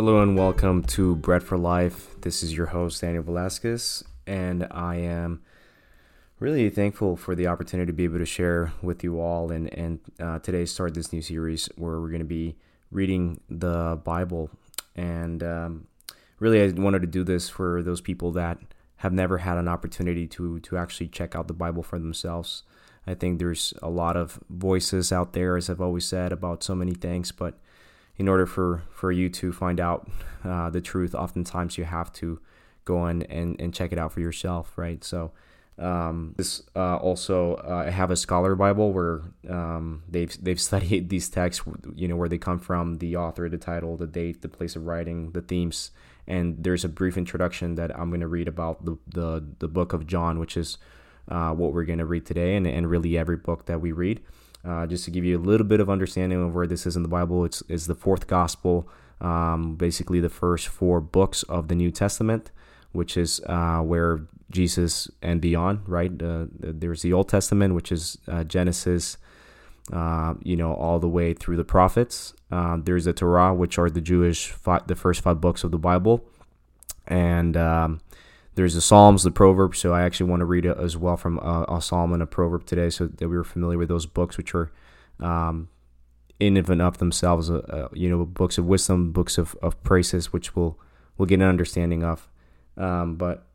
Hello and welcome to Bread for Life. This is your host, Daniel Velasquez, and I am really thankful for the opportunity to be able to share with you all and, and uh, today start this new series where we're going to be reading the Bible. And um, really, I wanted to do this for those people that have never had an opportunity to, to actually check out the Bible for themselves. I think there's a lot of voices out there, as I've always said, about so many things, but in order for, for you to find out uh, the truth, oftentimes you have to go in and, and check it out for yourself, right? So, um, this uh, also uh, I have a scholar Bible where um, they've they've studied these texts, you know, where they come from, the author, the title, the date, the place of writing, the themes, and there's a brief introduction that I'm going to read about the, the the book of John, which is uh, what we're going to read today, and and really every book that we read. Uh, just to give you a little bit of understanding of where this is in the Bible, it's, it's the fourth gospel, um, basically the first four books of the New Testament, which is uh, where Jesus and beyond, right? Uh, there's the Old Testament, which is uh, Genesis, uh, you know, all the way through the prophets. Uh, there's the Torah, which are the Jewish, five, the first five books of the Bible. And um, there's the Psalms, the Proverbs. So I actually want to read as well from a, a Psalm and a Proverb today, so that we were familiar with those books, which are um, in and of themselves, uh, uh, you know, books of wisdom, books of, of praises, which we'll we'll get an understanding of. Um, but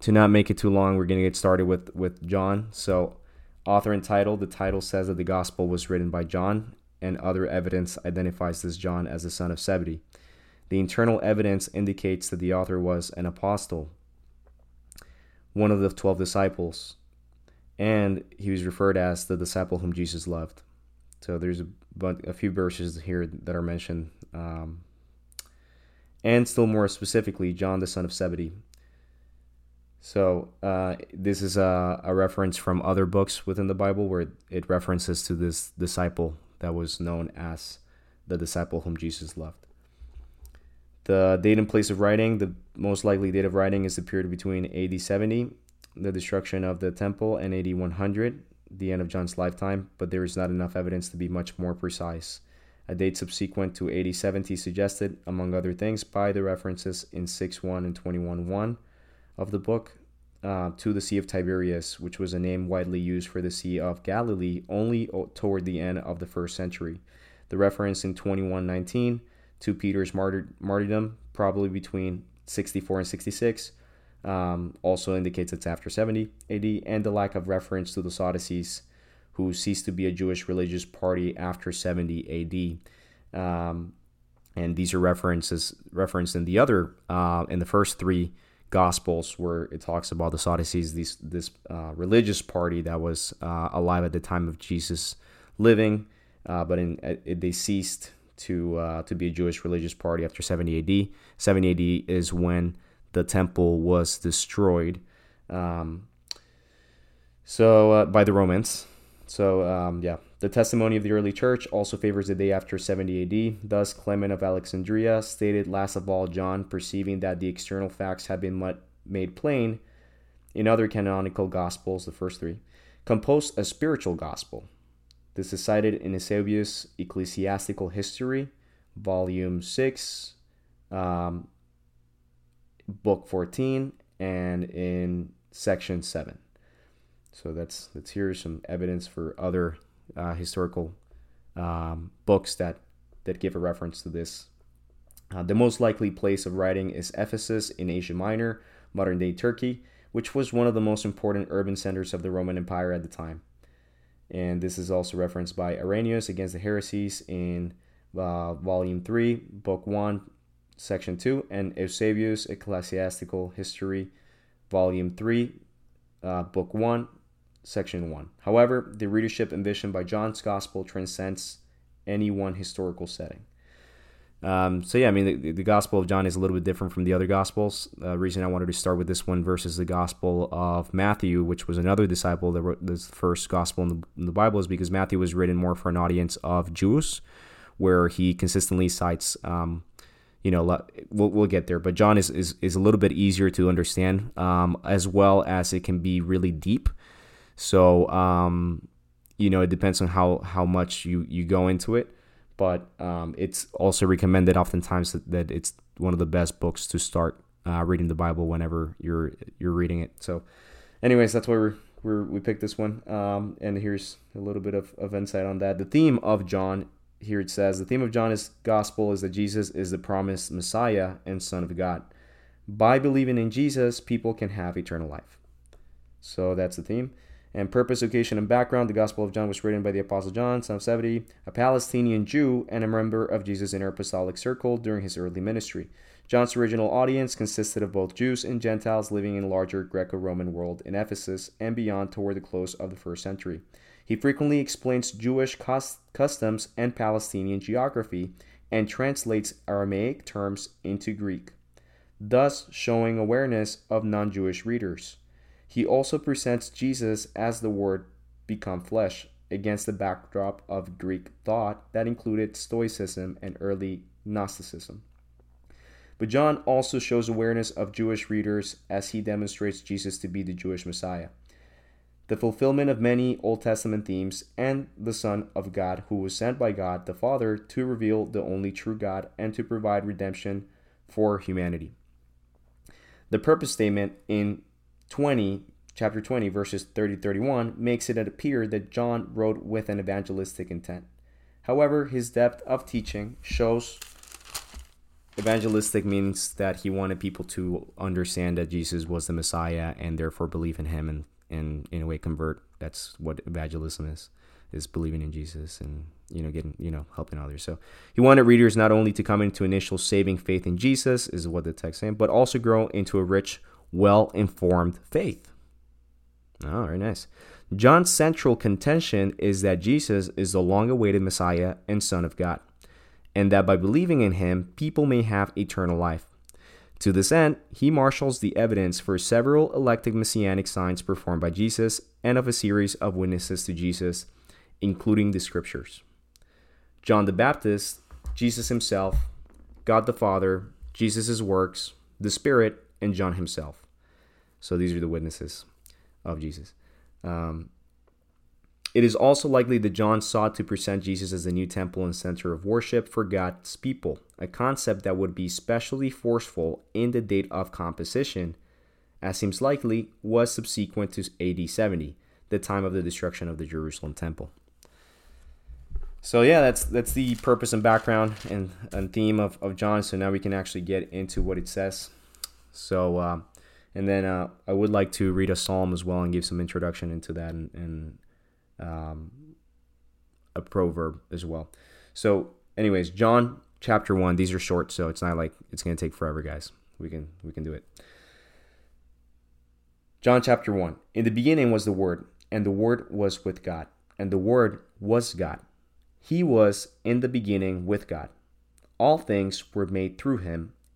to not make it too long, we're going to get started with with John. So, author and title. The title says that the gospel was written by John, and other evidence identifies this John as the son of Zebedee. The internal evidence indicates that the author was an apostle, one of the 12 disciples, and he was referred as the disciple whom Jesus loved. So there's a, but a few verses here that are mentioned. Um, and still more specifically, John the son of Zebedee. So uh, this is a, a, reference from other books within the Bible where it references to this disciple that was known as the disciple whom Jesus loved. The date and place of writing, the most likely date of writing is the period between AD 70, the destruction of the temple, and AD 100, the end of John's lifetime, but there is not enough evidence to be much more precise. A date subsequent to AD 70 suggested, among other things, by the references in 6 1 and 21 1 of the book uh, to the Sea of Tiberias, which was a name widely used for the Sea of Galilee only toward the end of the first century. The reference in 2119 to Peter's martyr- martyrdom, probably between 64 and 66. Um, also indicates it's after 70 AD, and the lack of reference to the Sadducees, who ceased to be a Jewish religious party after 70 AD. Um, and these are references referenced in the other uh, in the first three gospels where it talks about the Sadducees, these, this uh, religious party that was uh, alive at the time of Jesus living, uh, but in, it, they ceased to uh, to be a Jewish religious party after 70 AD. 70 AD is when the temple was destroyed. Um, so uh, by the Romans. So um, yeah, the testimony of the early church also favors the day after 70 AD. Thus, Clement of Alexandria stated, last of all, John, perceiving that the external facts had been made plain in other canonical gospels, the first three, composed a spiritual gospel this is cited in Eusebius' Ecclesiastical History, Volume 6, um, Book 14, and in Section 7. So that's that's here some evidence for other uh, historical um, books that that give a reference to this. Uh, the most likely place of writing is Ephesus in Asia Minor, modern day Turkey, which was one of the most important urban centers of the Roman Empire at the time and this is also referenced by Irenaeus against the heresies in uh, volume 3 book 1 section 2 and eusebius ecclesiastical history volume 3 uh, book 1 section 1 however the readership envisioned by john's gospel transcends any one historical setting um, so yeah, I mean, the, the, Gospel of John is a little bit different from the other Gospels. The uh, reason I wanted to start with this one versus the Gospel of Matthew, which was another disciple that wrote this first Gospel in the, in the Bible, is because Matthew was written more for an audience of Jews, where he consistently cites, um, you know, we'll, we'll get there, but John is, is, is a little bit easier to understand, um, as well as it can be really deep. So, um, you know, it depends on how, how much you, you go into it but um, it's also recommended oftentimes that, that it's one of the best books to start uh, reading the Bible whenever you're you're reading it. So, anyways, that's why we're, we're we picked this one. Um, and here's a little bit of, of insight on that. The theme of John here it says the theme of John's gospel is that Jesus is the promised Messiah and Son of God. By believing in Jesus, people can have eternal life. So that's the theme. And purpose, occasion, and background. The Gospel of John was written by the Apostle John, son of Zebedee, a Palestinian Jew and a member of Jesus' inner apostolic circle during his early ministry. John's original audience consisted of both Jews and Gentiles living in the larger Greco Roman world in Ephesus and beyond toward the close of the first century. He frequently explains Jewish customs and Palestinian geography and translates Aramaic terms into Greek, thus showing awareness of non Jewish readers. He also presents Jesus as the Word become flesh against the backdrop of Greek thought that included Stoicism and early Gnosticism. But John also shows awareness of Jewish readers as he demonstrates Jesus to be the Jewish Messiah, the fulfillment of many Old Testament themes, and the Son of God who was sent by God the Father to reveal the only true God and to provide redemption for humanity. The purpose statement in 20 chapter 20 verses 30 31 makes it appear that John wrote with an evangelistic intent. However, his depth of teaching shows evangelistic means that he wanted people to understand that Jesus was the Messiah and therefore believe in him and, and in a way convert. That's what evangelism is, is believing in Jesus and, you know, getting, you know, helping others. So he wanted readers not only to come into initial saving faith in Jesus, is what the text saying, but also grow into a rich, well-informed faith. Oh, very nice. John's central contention is that Jesus is the long awaited Messiah and Son of God and that by believing in him, people may have eternal life. To this end, he marshals the evidence for several elective messianic signs performed by Jesus and of a series of witnesses to Jesus, including the scriptures. John the Baptist, Jesus himself, God the Father, Jesus' works, the Spirit, and John himself. So these are the witnesses of Jesus. Um, it is also likely that John sought to present Jesus as the new temple and center of worship for God's people, a concept that would be especially forceful in the date of composition, as seems likely was subsequent to AD 70, the time of the destruction of the Jerusalem temple. So yeah, that's that's the purpose and background and, and theme of, of John. So now we can actually get into what it says. So uh, and then uh, I would like to read a psalm as well and give some introduction into that and, and um, a proverb as well. So, anyways, John chapter one. These are short, so it's not like it's gonna take forever, guys. We can we can do it. John chapter one. In the beginning was the Word, and the Word was with God, and the Word was God. He was in the beginning with God. All things were made through him,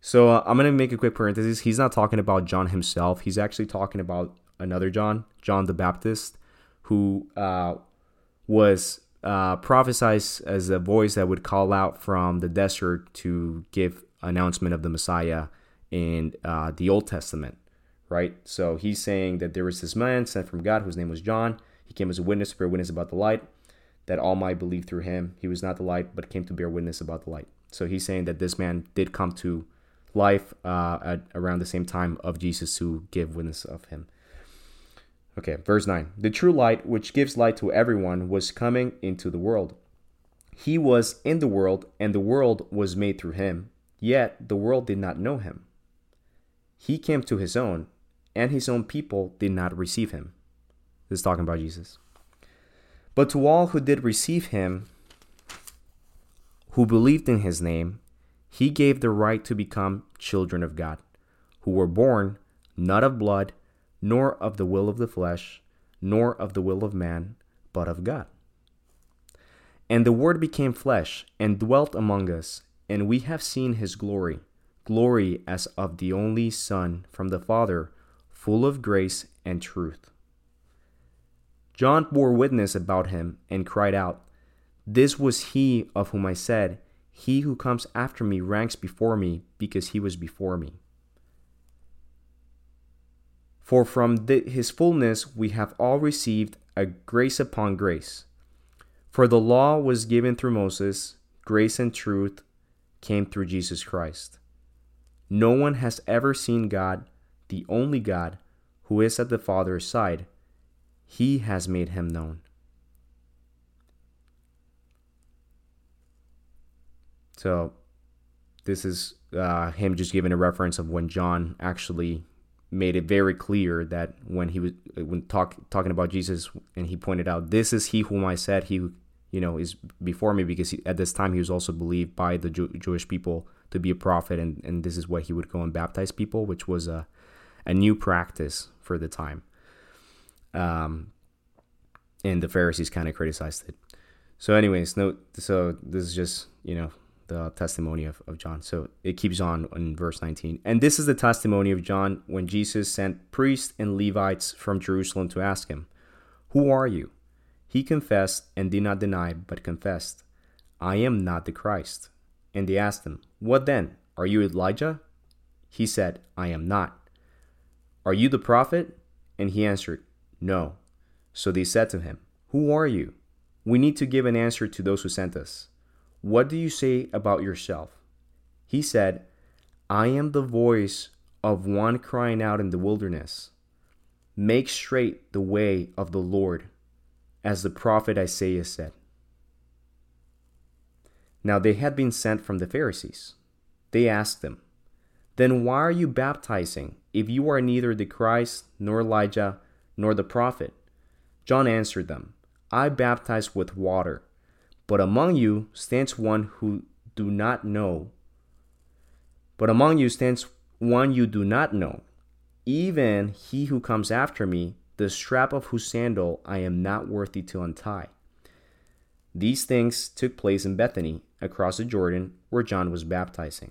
So uh, I'm going to make a quick parenthesis. He's not talking about John himself. He's actually talking about another John, John the Baptist, who uh, was uh, prophesied as a voice that would call out from the desert to give announcement of the Messiah in uh, the Old Testament, right? So he's saying that there was this man sent from God whose name was John. He came as a witness to bear witness about the light, that all might believe through him. He was not the light, but came to bear witness about the light. So he's saying that this man did come to life uh, at around the same time of Jesus to give witness of him. Okay, verse 9. The true light, which gives light to everyone, was coming into the world. He was in the world, and the world was made through him, yet the world did not know him. He came to his own, and his own people did not receive him. This is talking about Jesus. But to all who did receive him, who believed in his name, he gave the right to become children of God, who were born not of blood, nor of the will of the flesh, nor of the will of man, but of God. And the Word became flesh and dwelt among us, and we have seen his glory glory as of the only Son from the Father, full of grace and truth. John bore witness about him and cried out, This was he of whom I said, He who comes after me ranks before me, because he was before me. For from the, his fullness we have all received a grace upon grace. For the law was given through Moses, grace and truth came through Jesus Christ. No one has ever seen God, the only God, who is at the Father's side. He has made him known. So, this is uh, him just giving a reference of when John actually made it very clear that when he was when talk, talking about Jesus and he pointed out this is he whom I said he you know is before me because he, at this time he was also believed by the Jew, Jewish people to be a prophet, and, and this is why he would go and baptize people, which was a, a new practice for the time. Um, and the Pharisees kind of criticized it. So, anyways, no. So this is just you know the testimony of, of John. So it keeps on in verse 19. And this is the testimony of John when Jesus sent priests and Levites from Jerusalem to ask him, Who are you? He confessed and did not deny, but confessed, I am not the Christ. And they asked him, What then? Are you Elijah? He said, I am not. Are you the prophet? And he answered, No. So they said to him, Who are you? We need to give an answer to those who sent us. What do you say about yourself? He said, I am the voice of one crying out in the wilderness. Make straight the way of the Lord, as the prophet Isaiah said. Now they had been sent from the Pharisees. They asked them, Then why are you baptizing if you are neither the Christ, nor Elijah, nor the prophet? John answered them, I baptize with water, but among you stands one who do not know. But among you stands one you do not know, even he who comes after me, the strap of whose sandal I am not worthy to untie. These things took place in Bethany, across the Jordan, where John was baptizing.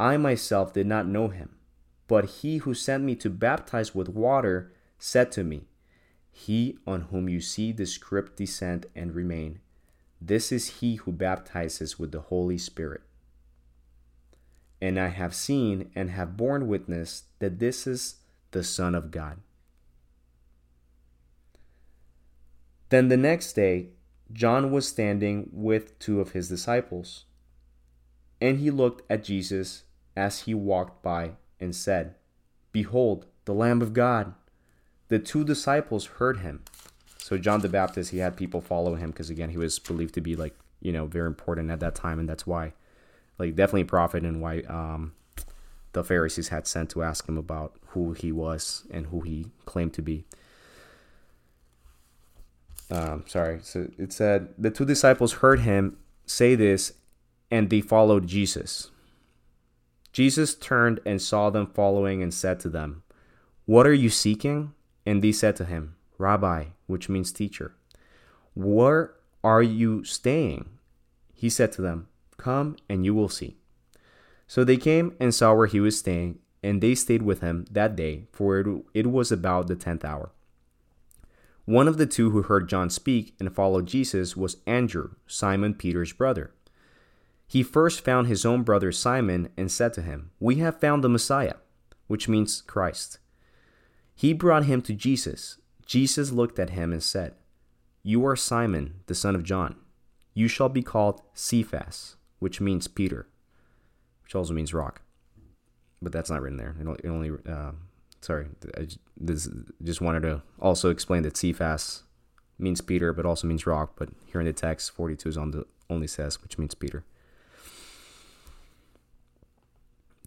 I myself did not know him, but he who sent me to baptize with water said to me, He on whom you see the script descend and remain, this is he who baptizes with the Holy Spirit. And I have seen and have borne witness that this is the Son of God. Then the next day, John was standing with two of his disciples. And he looked at Jesus as he walked by and said, Behold, the Lamb of God. The two disciples heard him. So, John the Baptist, he had people follow him because, again, he was believed to be like, you know, very important at that time. And that's why, like, definitely a prophet and why um, the Pharisees had sent to ask him about who he was and who he claimed to be. Um, sorry. So it said the two disciples heard him say this and they followed Jesus. Jesus turned and saw them following and said to them, What are you seeking? And they said to him, Rabbi, which means teacher, where are you staying? He said to them, Come and you will see. So they came and saw where he was staying, and they stayed with him that day, for it was about the tenth hour. One of the two who heard John speak and followed Jesus was Andrew, Simon Peter's brother. He first found his own brother Simon and said to him, We have found the Messiah, which means Christ. He brought him to Jesus. Jesus looked at him and said, You are Simon, the son of John. You shall be called Cephas, which means Peter, which also means rock. But that's not written there. It only uh, sorry, I this just wanted to also explain that Cephas means Peter, but also means rock. But here in the text, 42 is on the only says, which means Peter.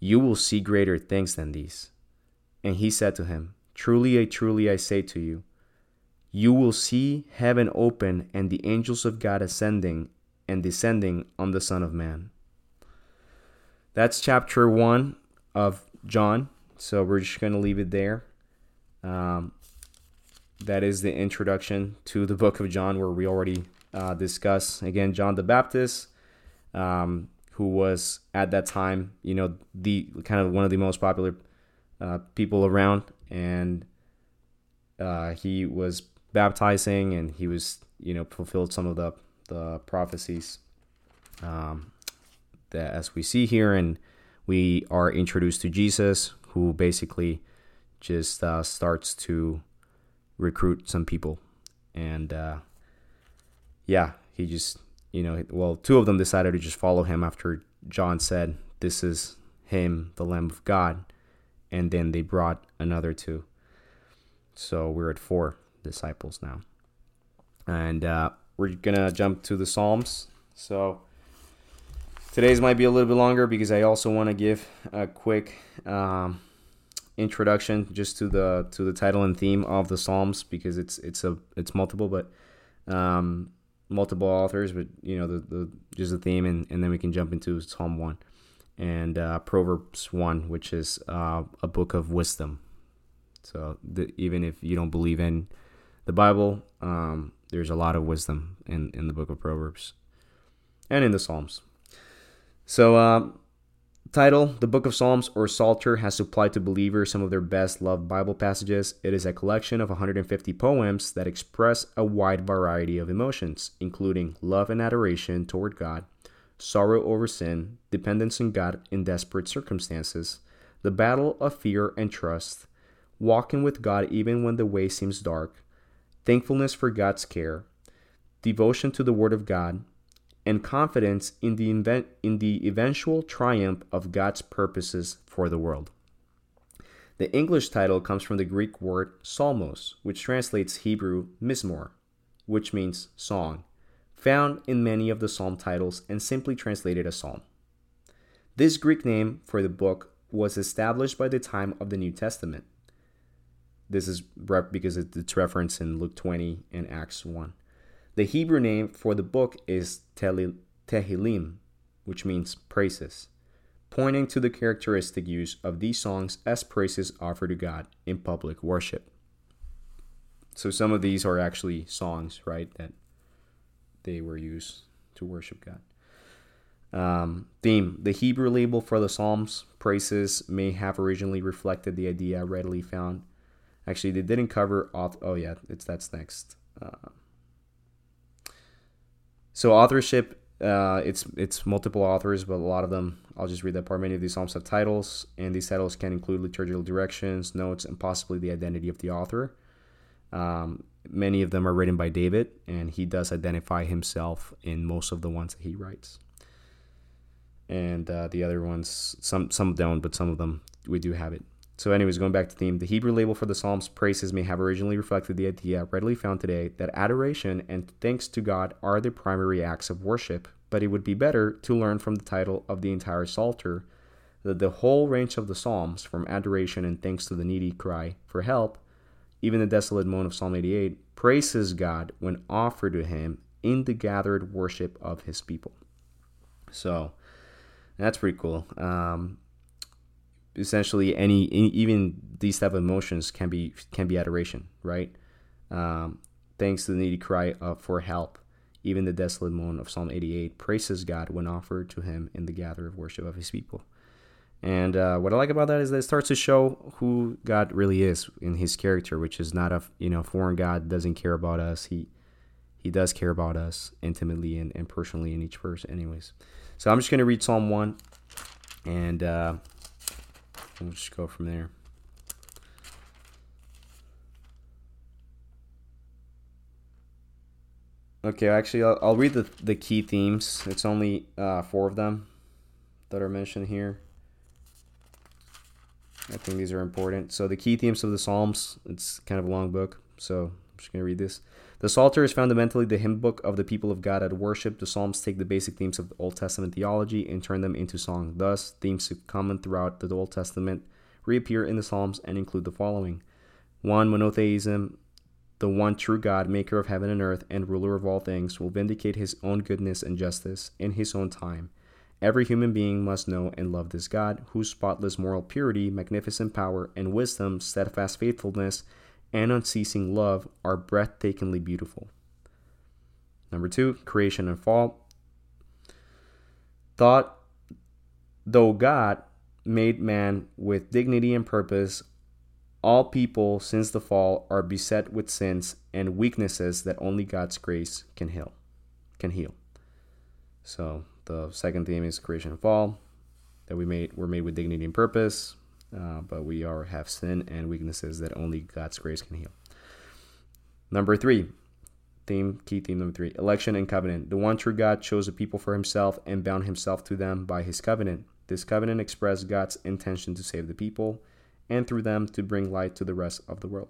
You will see greater things than these. And he said to him, Truly, truly, I say to you, you will see heaven open and the angels of God ascending and descending on the Son of Man. That's chapter one of John. So we're just going to leave it there. Um, that is the introduction to the book of John, where we already uh, discuss again John the Baptist, um, who was at that time, you know, the kind of one of the most popular uh, people around, and uh, he was baptizing, and he was, you know, fulfilled some of the the prophecies um, that as we see here, and we are introduced to Jesus, who basically just uh, starts to recruit some people, and uh, yeah, he just you know well two of them decided to just follow him after John said, "This is him, the Lamb of God," and then they brought another two. So we're at four disciples now, and uh, we're gonna jump to the Psalms. So today's might be a little bit longer because I also want to give a quick. Um, introduction just to the to the title and theme of the Psalms because it's it's a it's multiple but um, multiple authors but you know the, the just the theme and, and then we can jump into Psalm one and uh, Proverbs one which is uh, a book of wisdom. So the, even if you don't believe in the Bible um, there's a lot of wisdom in in the book of Proverbs and in the Psalms. So um, Title The Book of Psalms or Psalter has supplied to believers some of their best loved Bible passages. It is a collection of 150 poems that express a wide variety of emotions, including love and adoration toward God, sorrow over sin, dependence on God in desperate circumstances, the battle of fear and trust, walking with God even when the way seems dark, thankfulness for God's care, devotion to the Word of God, and confidence in the, invent, in the eventual triumph of God's purposes for the world. The English title comes from the Greek word psalmos, which translates Hebrew mizmor, which means song, found in many of the psalm titles and simply translated as psalm. This Greek name for the book was established by the time of the New Testament. This is because it's referenced in Luke 20 and Acts 1. The Hebrew name for the book is Tehillim, which means praises, pointing to the characteristic use of these songs as praises offered to God in public worship. So some of these are actually songs, right, that they were used to worship God. Um, theme The Hebrew label for the Psalms, praises, may have originally reflected the idea readily found. Actually, they didn't cover. Auth- oh, yeah, it's that's next. Uh, so authorship, uh, it's it's multiple authors, but a lot of them, I'll just read that part. Many of these psalms have titles, and these titles can include liturgical directions, notes, and possibly the identity of the author. Um, many of them are written by David, and he does identify himself in most of the ones that he writes. And uh, the other ones, some some don't, but some of them we do have it. So, anyways, going back to theme, the Hebrew label for the Psalms praises may have originally reflected the idea readily found today that adoration and thanks to God are the primary acts of worship, but it would be better to learn from the title of the entire Psalter that the whole range of the Psalms, from adoration and thanks to the needy cry for help, even the desolate moan of Psalm 88, praises God when offered to him in the gathered worship of his people. So that's pretty cool. Um, essentially, any even these type of emotions can be can be adoration, right? Um, thanks to the needy cry for help, even the desolate moan of Psalm 88 praises God when offered to Him in the gather of worship of His people. And uh, what I like about that is that it starts to show who God really is in His character, which is not a you know foreign God doesn't care about us. He He does care about us intimately and, and personally in each verse, anyways. So I'm just gonna read Psalm one, and uh, we'll just go from there. Okay, actually, I'll, I'll read the, the key themes. It's only uh, four of them that are mentioned here. I think these are important. So the key themes of the Psalms, it's kind of a long book, so I'm just going to read this. The Psalter is fundamentally the hymn book of the people of God at worship. The Psalms take the basic themes of the Old Testament theology and turn them into song. Thus, themes common throughout the Old Testament reappear in the Psalms and include the following 1. Monotheism, the one true God, maker of heaven and earth, and ruler of all things, will vindicate his own goodness and justice in his own time. Every human being must know and love this God, whose spotless moral purity, magnificent power, and wisdom, steadfast faithfulness, and unceasing love are breathtakingly beautiful. Number two, creation and fall. Thought, though God made man with dignity and purpose, all people since the fall are beset with sins and weaknesses that only God's grace can heal. Can heal. So the second theme is creation and fall. That we made we're made with dignity and purpose, uh, but we are have sin and weaknesses that only God's grace can heal. Number three, theme key theme number three: election and covenant. The one true God chose a people for Himself and bound Himself to them by His covenant. This covenant expressed God's intention to save the people and through them to bring light to the rest of the world.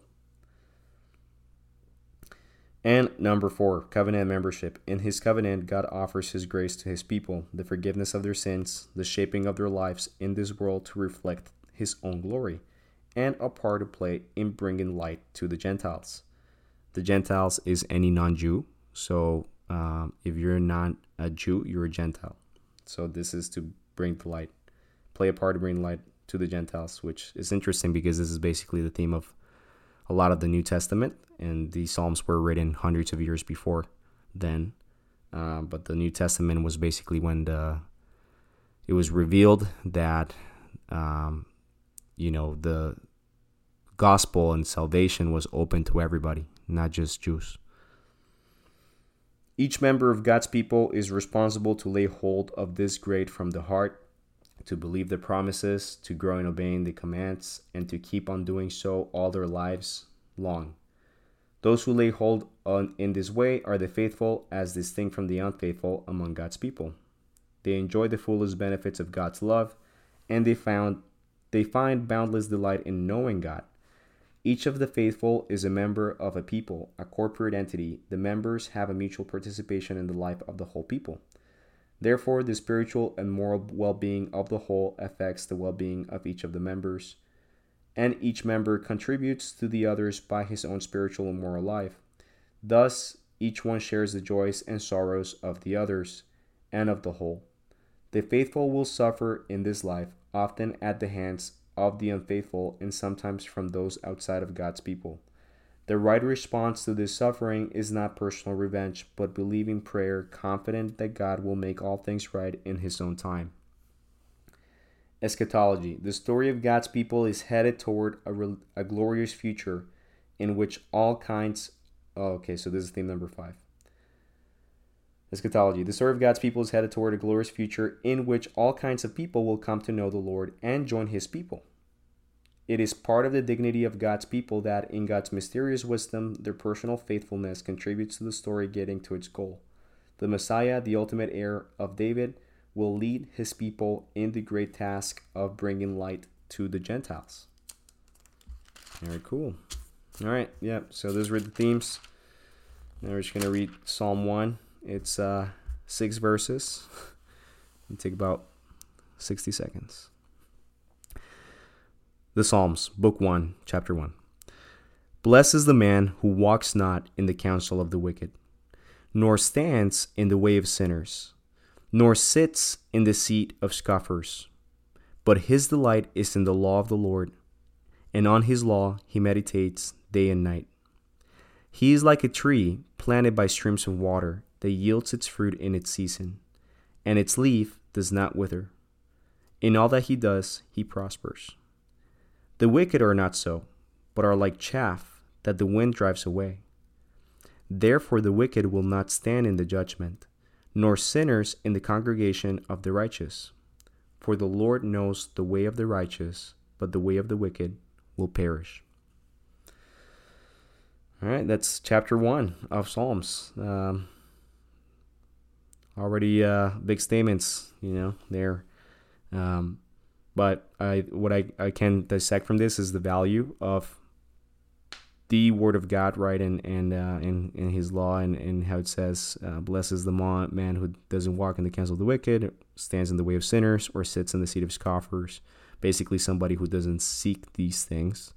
And number four, covenant membership. In his covenant, God offers his grace to his people, the forgiveness of their sins, the shaping of their lives in this world to reflect his own glory, and a part to play in bringing light to the Gentiles. The Gentiles is any non Jew. So um, if you're not a Jew, you're a Gentile. So this is to bring the light, play a part to bring light to the Gentiles, which is interesting because this is basically the theme of a lot of the New Testament, and these Psalms were written hundreds of years before then. Uh, but the New Testament was basically when the it was revealed that um, you know the gospel and salvation was open to everybody, not just Jews. Each member of God's people is responsible to lay hold of this grade from the heart to believe the promises, to grow in obeying the commands, and to keep on doing so all their lives long. Those who lay hold on in this way are the faithful as distinct from the unfaithful among God's people. They enjoy the fullest benefits of God's love, and they found they find boundless delight in knowing God. Each of the faithful is a member of a people, a corporate entity. The members have a mutual participation in the life of the whole people. Therefore, the spiritual and moral well being of the whole affects the well being of each of the members, and each member contributes to the others by his own spiritual and moral life. Thus, each one shares the joys and sorrows of the others and of the whole. The faithful will suffer in this life, often at the hands of the unfaithful and sometimes from those outside of God's people. The right response to this suffering is not personal revenge, but believing prayer, confident that God will make all things right in His own time. Eschatology. The story of God's people is headed toward a, re- a glorious future in which all kinds. Oh, okay, so this is theme number five. Eschatology. The story of God's people is headed toward a glorious future in which all kinds of people will come to know the Lord and join His people. It is part of the dignity of God's people that, in God's mysterious wisdom, their personal faithfulness contributes to the story getting to its goal. The Messiah, the ultimate heir of David, will lead his people in the great task of bringing light to the Gentiles. Very cool. All right, yeah, so those were the themes. Now we're just going to read Psalm 1. It's uh, six verses. It'll take about 60 seconds. The Psalms, Book 1, Chapter 1. Blessed is the man who walks not in the counsel of the wicked, nor stands in the way of sinners, nor sits in the seat of scoffers. But his delight is in the law of the Lord, and on his law he meditates day and night. He is like a tree planted by streams of water that yields its fruit in its season, and its leaf does not wither. In all that he does, he prospers. The wicked are not so, but are like chaff that the wind drives away. Therefore, the wicked will not stand in the judgment, nor sinners in the congregation of the righteous. For the Lord knows the way of the righteous, but the way of the wicked will perish. All right, that's chapter one of Psalms. Um, already uh, big statements, you know, there. Um, but I, what I, I can dissect from this is the value of the word of God, right, and and uh, in in His law, and, and how it says, uh, "Blesses the man who doesn't walk in the counsel of the wicked, stands in the way of sinners, or sits in the seat of scoffers." Basically, somebody who doesn't seek these things,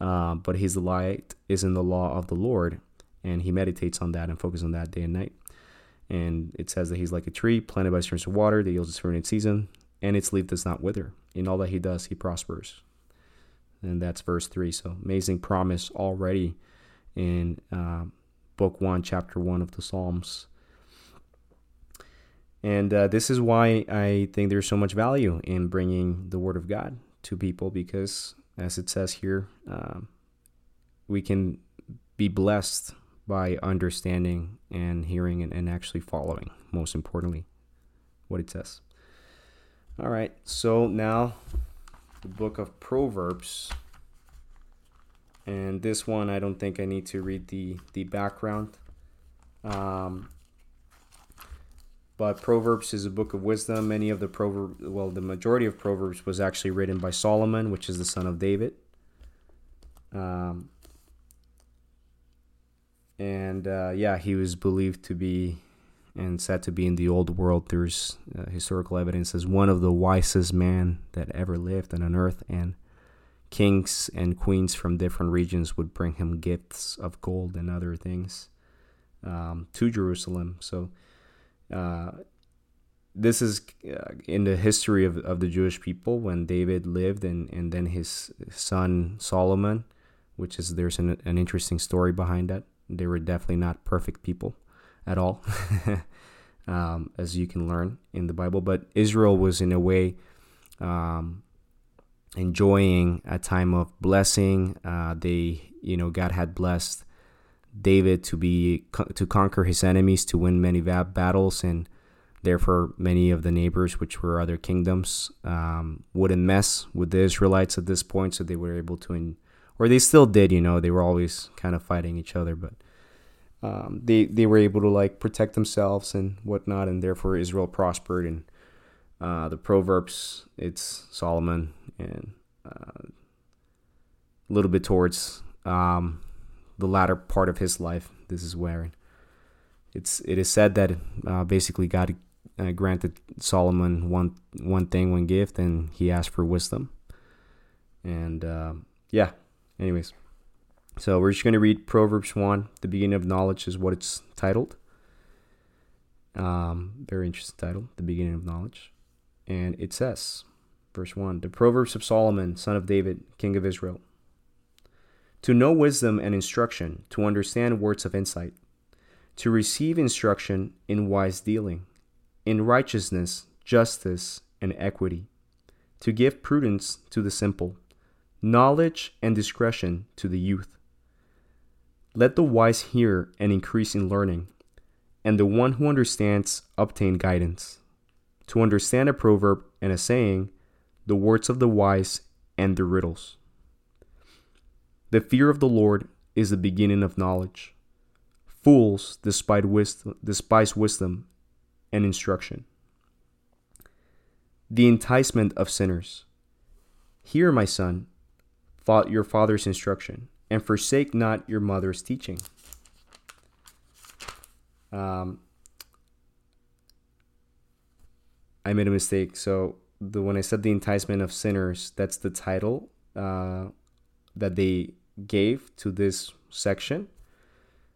uh, but his delight is in the law of the Lord, and he meditates on that and focuses on that day and night. And it says that he's like a tree planted by streams of water that yields its fruit in season, and its leaf does not wither. In all that he does, he prospers. And that's verse 3. So amazing promise already in uh, book 1, chapter 1 of the Psalms. And uh, this is why I think there's so much value in bringing the Word of God to people because, as it says here, um, we can be blessed by understanding and hearing and, and actually following, most importantly, what it says. All right, so now the book of Proverbs. And this one, I don't think I need to read the, the background. Um, but Proverbs is a book of wisdom. Many of the Proverbs, well, the majority of Proverbs was actually written by Solomon, which is the son of David. Um, and uh, yeah, he was believed to be and said to be in the old world. There's uh, historical evidence as one of the wisest men that ever lived on earth, and kings and queens from different regions would bring him gifts of gold and other things um, to Jerusalem. So uh, this is uh, in the history of, of the Jewish people when David lived, and, and then his son Solomon, which is there's an, an interesting story behind that. They were definitely not perfect people at all, um, as you can learn in the Bible. But Israel was, in a way, um, enjoying a time of blessing. Uh, they, you know, God had blessed David to be to conquer his enemies, to win many battles, and therefore many of the neighbors, which were other kingdoms, um, wouldn't mess with the Israelites at this point, so they were able to, or they still did. You know, they were always kind of fighting each other, but um, they they were able to like protect themselves and whatnot, and therefore Israel prospered. And uh, the Proverbs, it's Solomon, and uh, a little bit towards um, the latter part of his life. This is where it's it is said that uh, basically God uh, granted Solomon one one thing, one gift, and he asked for wisdom. And uh, yeah, anyways. So we're just going to read Proverbs 1. The beginning of knowledge is what it's titled. Um, very interesting title, The Beginning of Knowledge. And it says, verse 1 The Proverbs of Solomon, son of David, king of Israel. To know wisdom and instruction, to understand words of insight, to receive instruction in wise dealing, in righteousness, justice, and equity, to give prudence to the simple, knowledge and discretion to the youth let the wise hear and increase in learning, and the one who understands obtain guidance. To understand a proverb and a saying, the words of the wise and the riddles. The fear of the Lord is the beginning of knowledge. Fools despise wisdom, despise wisdom and instruction. The enticement of sinners. Hear, my son, your father's instruction and forsake not your mother's teaching. Um, I made a mistake. So the when I said the enticement of sinners, that's the title uh, that they gave to this section,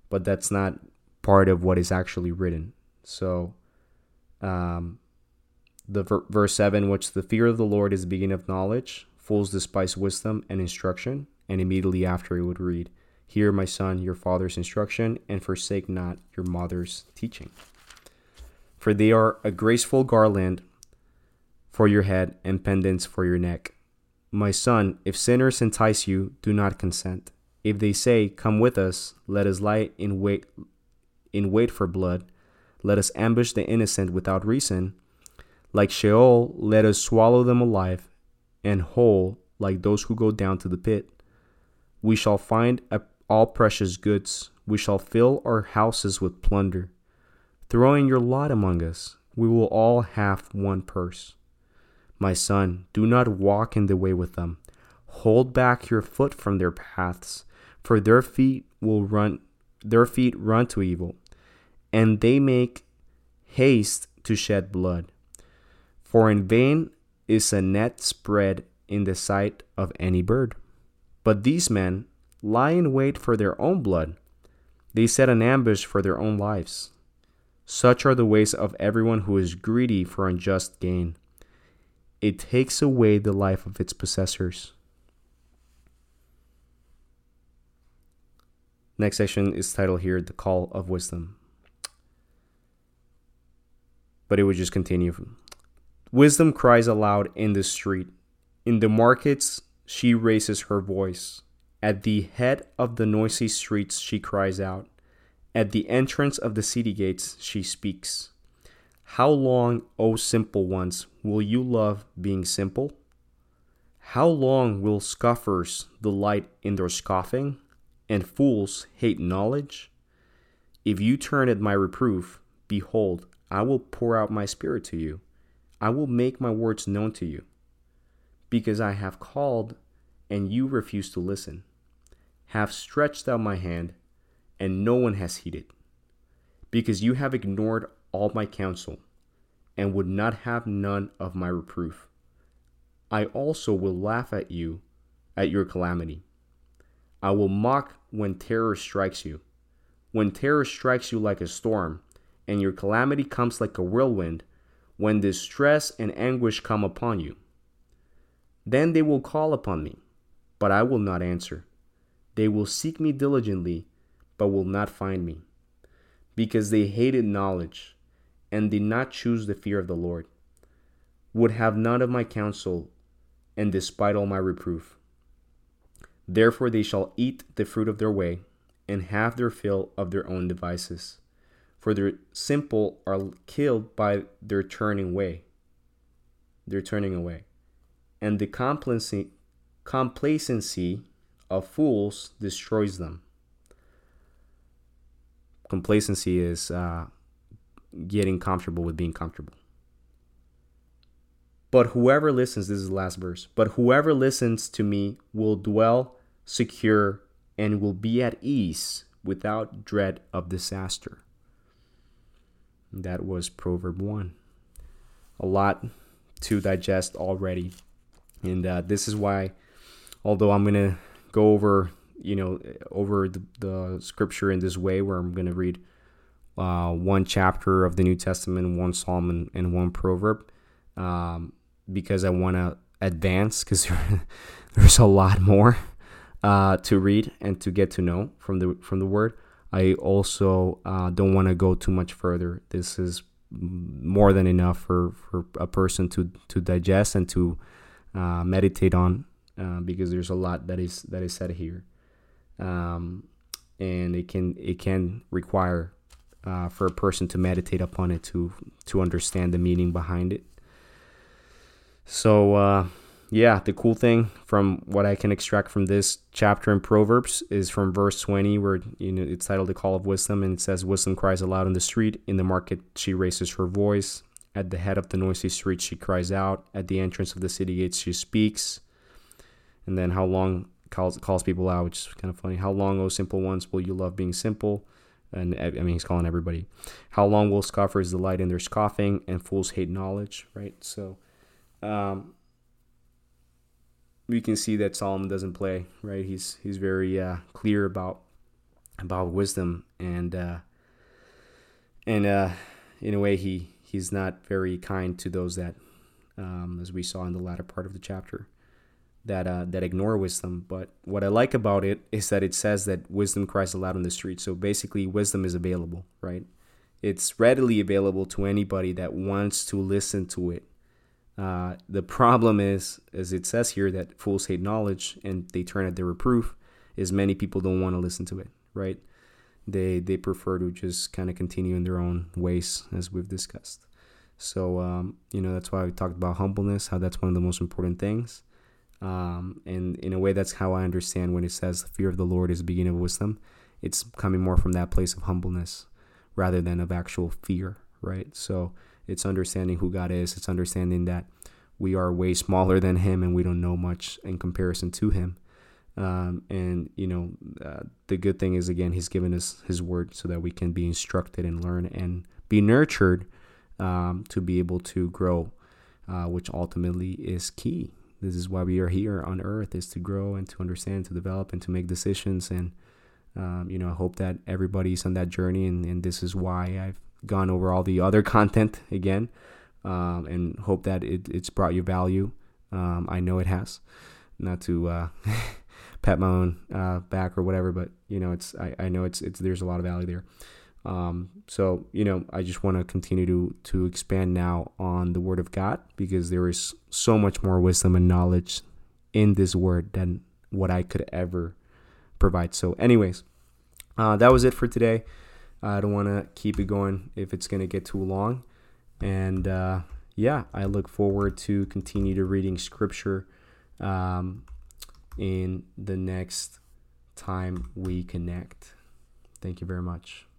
but that's not part of what is actually written. So, um, the ver- verse 7 which the fear of the lord is the beginning of knowledge fools despise wisdom and instruction and immediately after he would read hear my son your father's instruction and forsake not your mother's teaching. For they are a graceful garland for your head and pendants for your neck. My son if sinners entice you do not consent. If they say come with us let us lie in wait in wait for blood let us ambush the innocent without reason like Sheol, let us swallow them alive, and whole, like those who go down to the pit. We shall find all precious goods. We shall fill our houses with plunder. Throw in your lot among us. We will all have one purse. My son, do not walk in the way with them. Hold back your foot from their paths, for their feet will run their feet run to evil, and they make haste to shed blood. For in vain is a net spread in the sight of any bird. But these men lie in wait for their own blood. They set an ambush for their own lives. Such are the ways of everyone who is greedy for unjust gain. It takes away the life of its possessors. Next section is titled here The Call of Wisdom. But it would just continue. Wisdom cries aloud in the street. In the markets, she raises her voice. At the head of the noisy streets, she cries out. At the entrance of the city gates, she speaks. How long, O simple ones, will you love being simple? How long will scoffers delight in their scoffing, and fools hate knowledge? If you turn at my reproof, behold, I will pour out my spirit to you. I will make my words known to you, because I have called and you refuse to listen, have stretched out my hand and no one has heeded, because you have ignored all my counsel and would not have none of my reproof. I also will laugh at you at your calamity. I will mock when terror strikes you. When terror strikes you like a storm, and your calamity comes like a whirlwind, when distress and anguish come upon you. Then they will call upon me, but I will not answer. They will seek me diligently, but will not find me, because they hated knowledge and did not choose the fear of the Lord, would have none of my counsel, and despite all my reproof. Therefore they shall eat the fruit of their way, and have their fill of their own devices for the simple are killed by their turning away. They're turning away. And the complacency, complacency of fools destroys them. Complacency is uh, getting comfortable with being comfortable. But whoever listens, this is the last verse, but whoever listens to me will dwell secure and will be at ease without dread of disaster. That was Proverb 1. A lot to digest already. And uh, this is why, although I'm going to go over, you know, over the, the, scripture in this way, where I'm going to read uh, one chapter of the New Testament, one psalm, and, and one proverb, um, because I want to advance, because there's a lot more uh, to read and to get to know from the from the word. I also uh, don't want to go too much further. This is more than enough for, for a person to, to digest and to uh, meditate on uh, because there's a lot that is that is said here, um, and it can it can require uh, for a person to meditate upon it to to understand the meaning behind it. So uh, yeah, the cool thing from what I can extract from this chapter in Proverbs is from verse 20, where you know it's titled "The Call of Wisdom," and it says, "Wisdom cries aloud in the street; in the market she raises her voice. At the head of the noisy street she cries out; at the entrance of the city gates she speaks." And then, how long calls calls people out, which is kind of funny. How long, O simple ones, will you love being simple? And I mean, he's calling everybody. How long will scoffers delight in their scoffing, and fools hate knowledge? Right. So. Um, we can see that Solomon doesn't play, right? He's he's very uh, clear about about wisdom and uh, and uh, in a way he he's not very kind to those that, um, as we saw in the latter part of the chapter, that uh, that ignore wisdom. But what I like about it is that it says that wisdom cries aloud on the street. So basically, wisdom is available, right? It's readily available to anybody that wants to listen to it uh, the problem is, as it says here, that fools hate knowledge and they turn at their reproof. Is many people don't want to listen to it, right? They they prefer to just kind of continue in their own ways, as we've discussed. So um, you know that's why we talked about humbleness, how that's one of the most important things. Um, and in a way, that's how I understand when it says the fear of the Lord is the beginning of wisdom. It's coming more from that place of humbleness rather than of actual fear, right? So it's understanding who God is. It's understanding that we are way smaller than Him and we don't know much in comparison to Him. Um, and you know, uh, the good thing is again, He's given us His Word so that we can be instructed and learn and be nurtured um, to be able to grow, uh, which ultimately is key. This is why we are here on Earth: is to grow and to understand, to develop, and to make decisions. And um, you know, I hope that everybody's on that journey, and, and this is why I've gone over all the other content again um, and hope that it, it's brought you value. Um, I know it has. Not to uh, pat my own uh, back or whatever, but you know, it's I, I know it's it's there's a lot of value there. Um, so you know, I just want to continue to to expand now on the Word of God because there is so much more wisdom and knowledge in this Word than what I could ever provide. So, anyways, uh, that was it for today. I don't want to keep it going if it's going to get too long. And uh, yeah, I look forward to continue to reading scripture um, in the next time we connect. Thank you very much.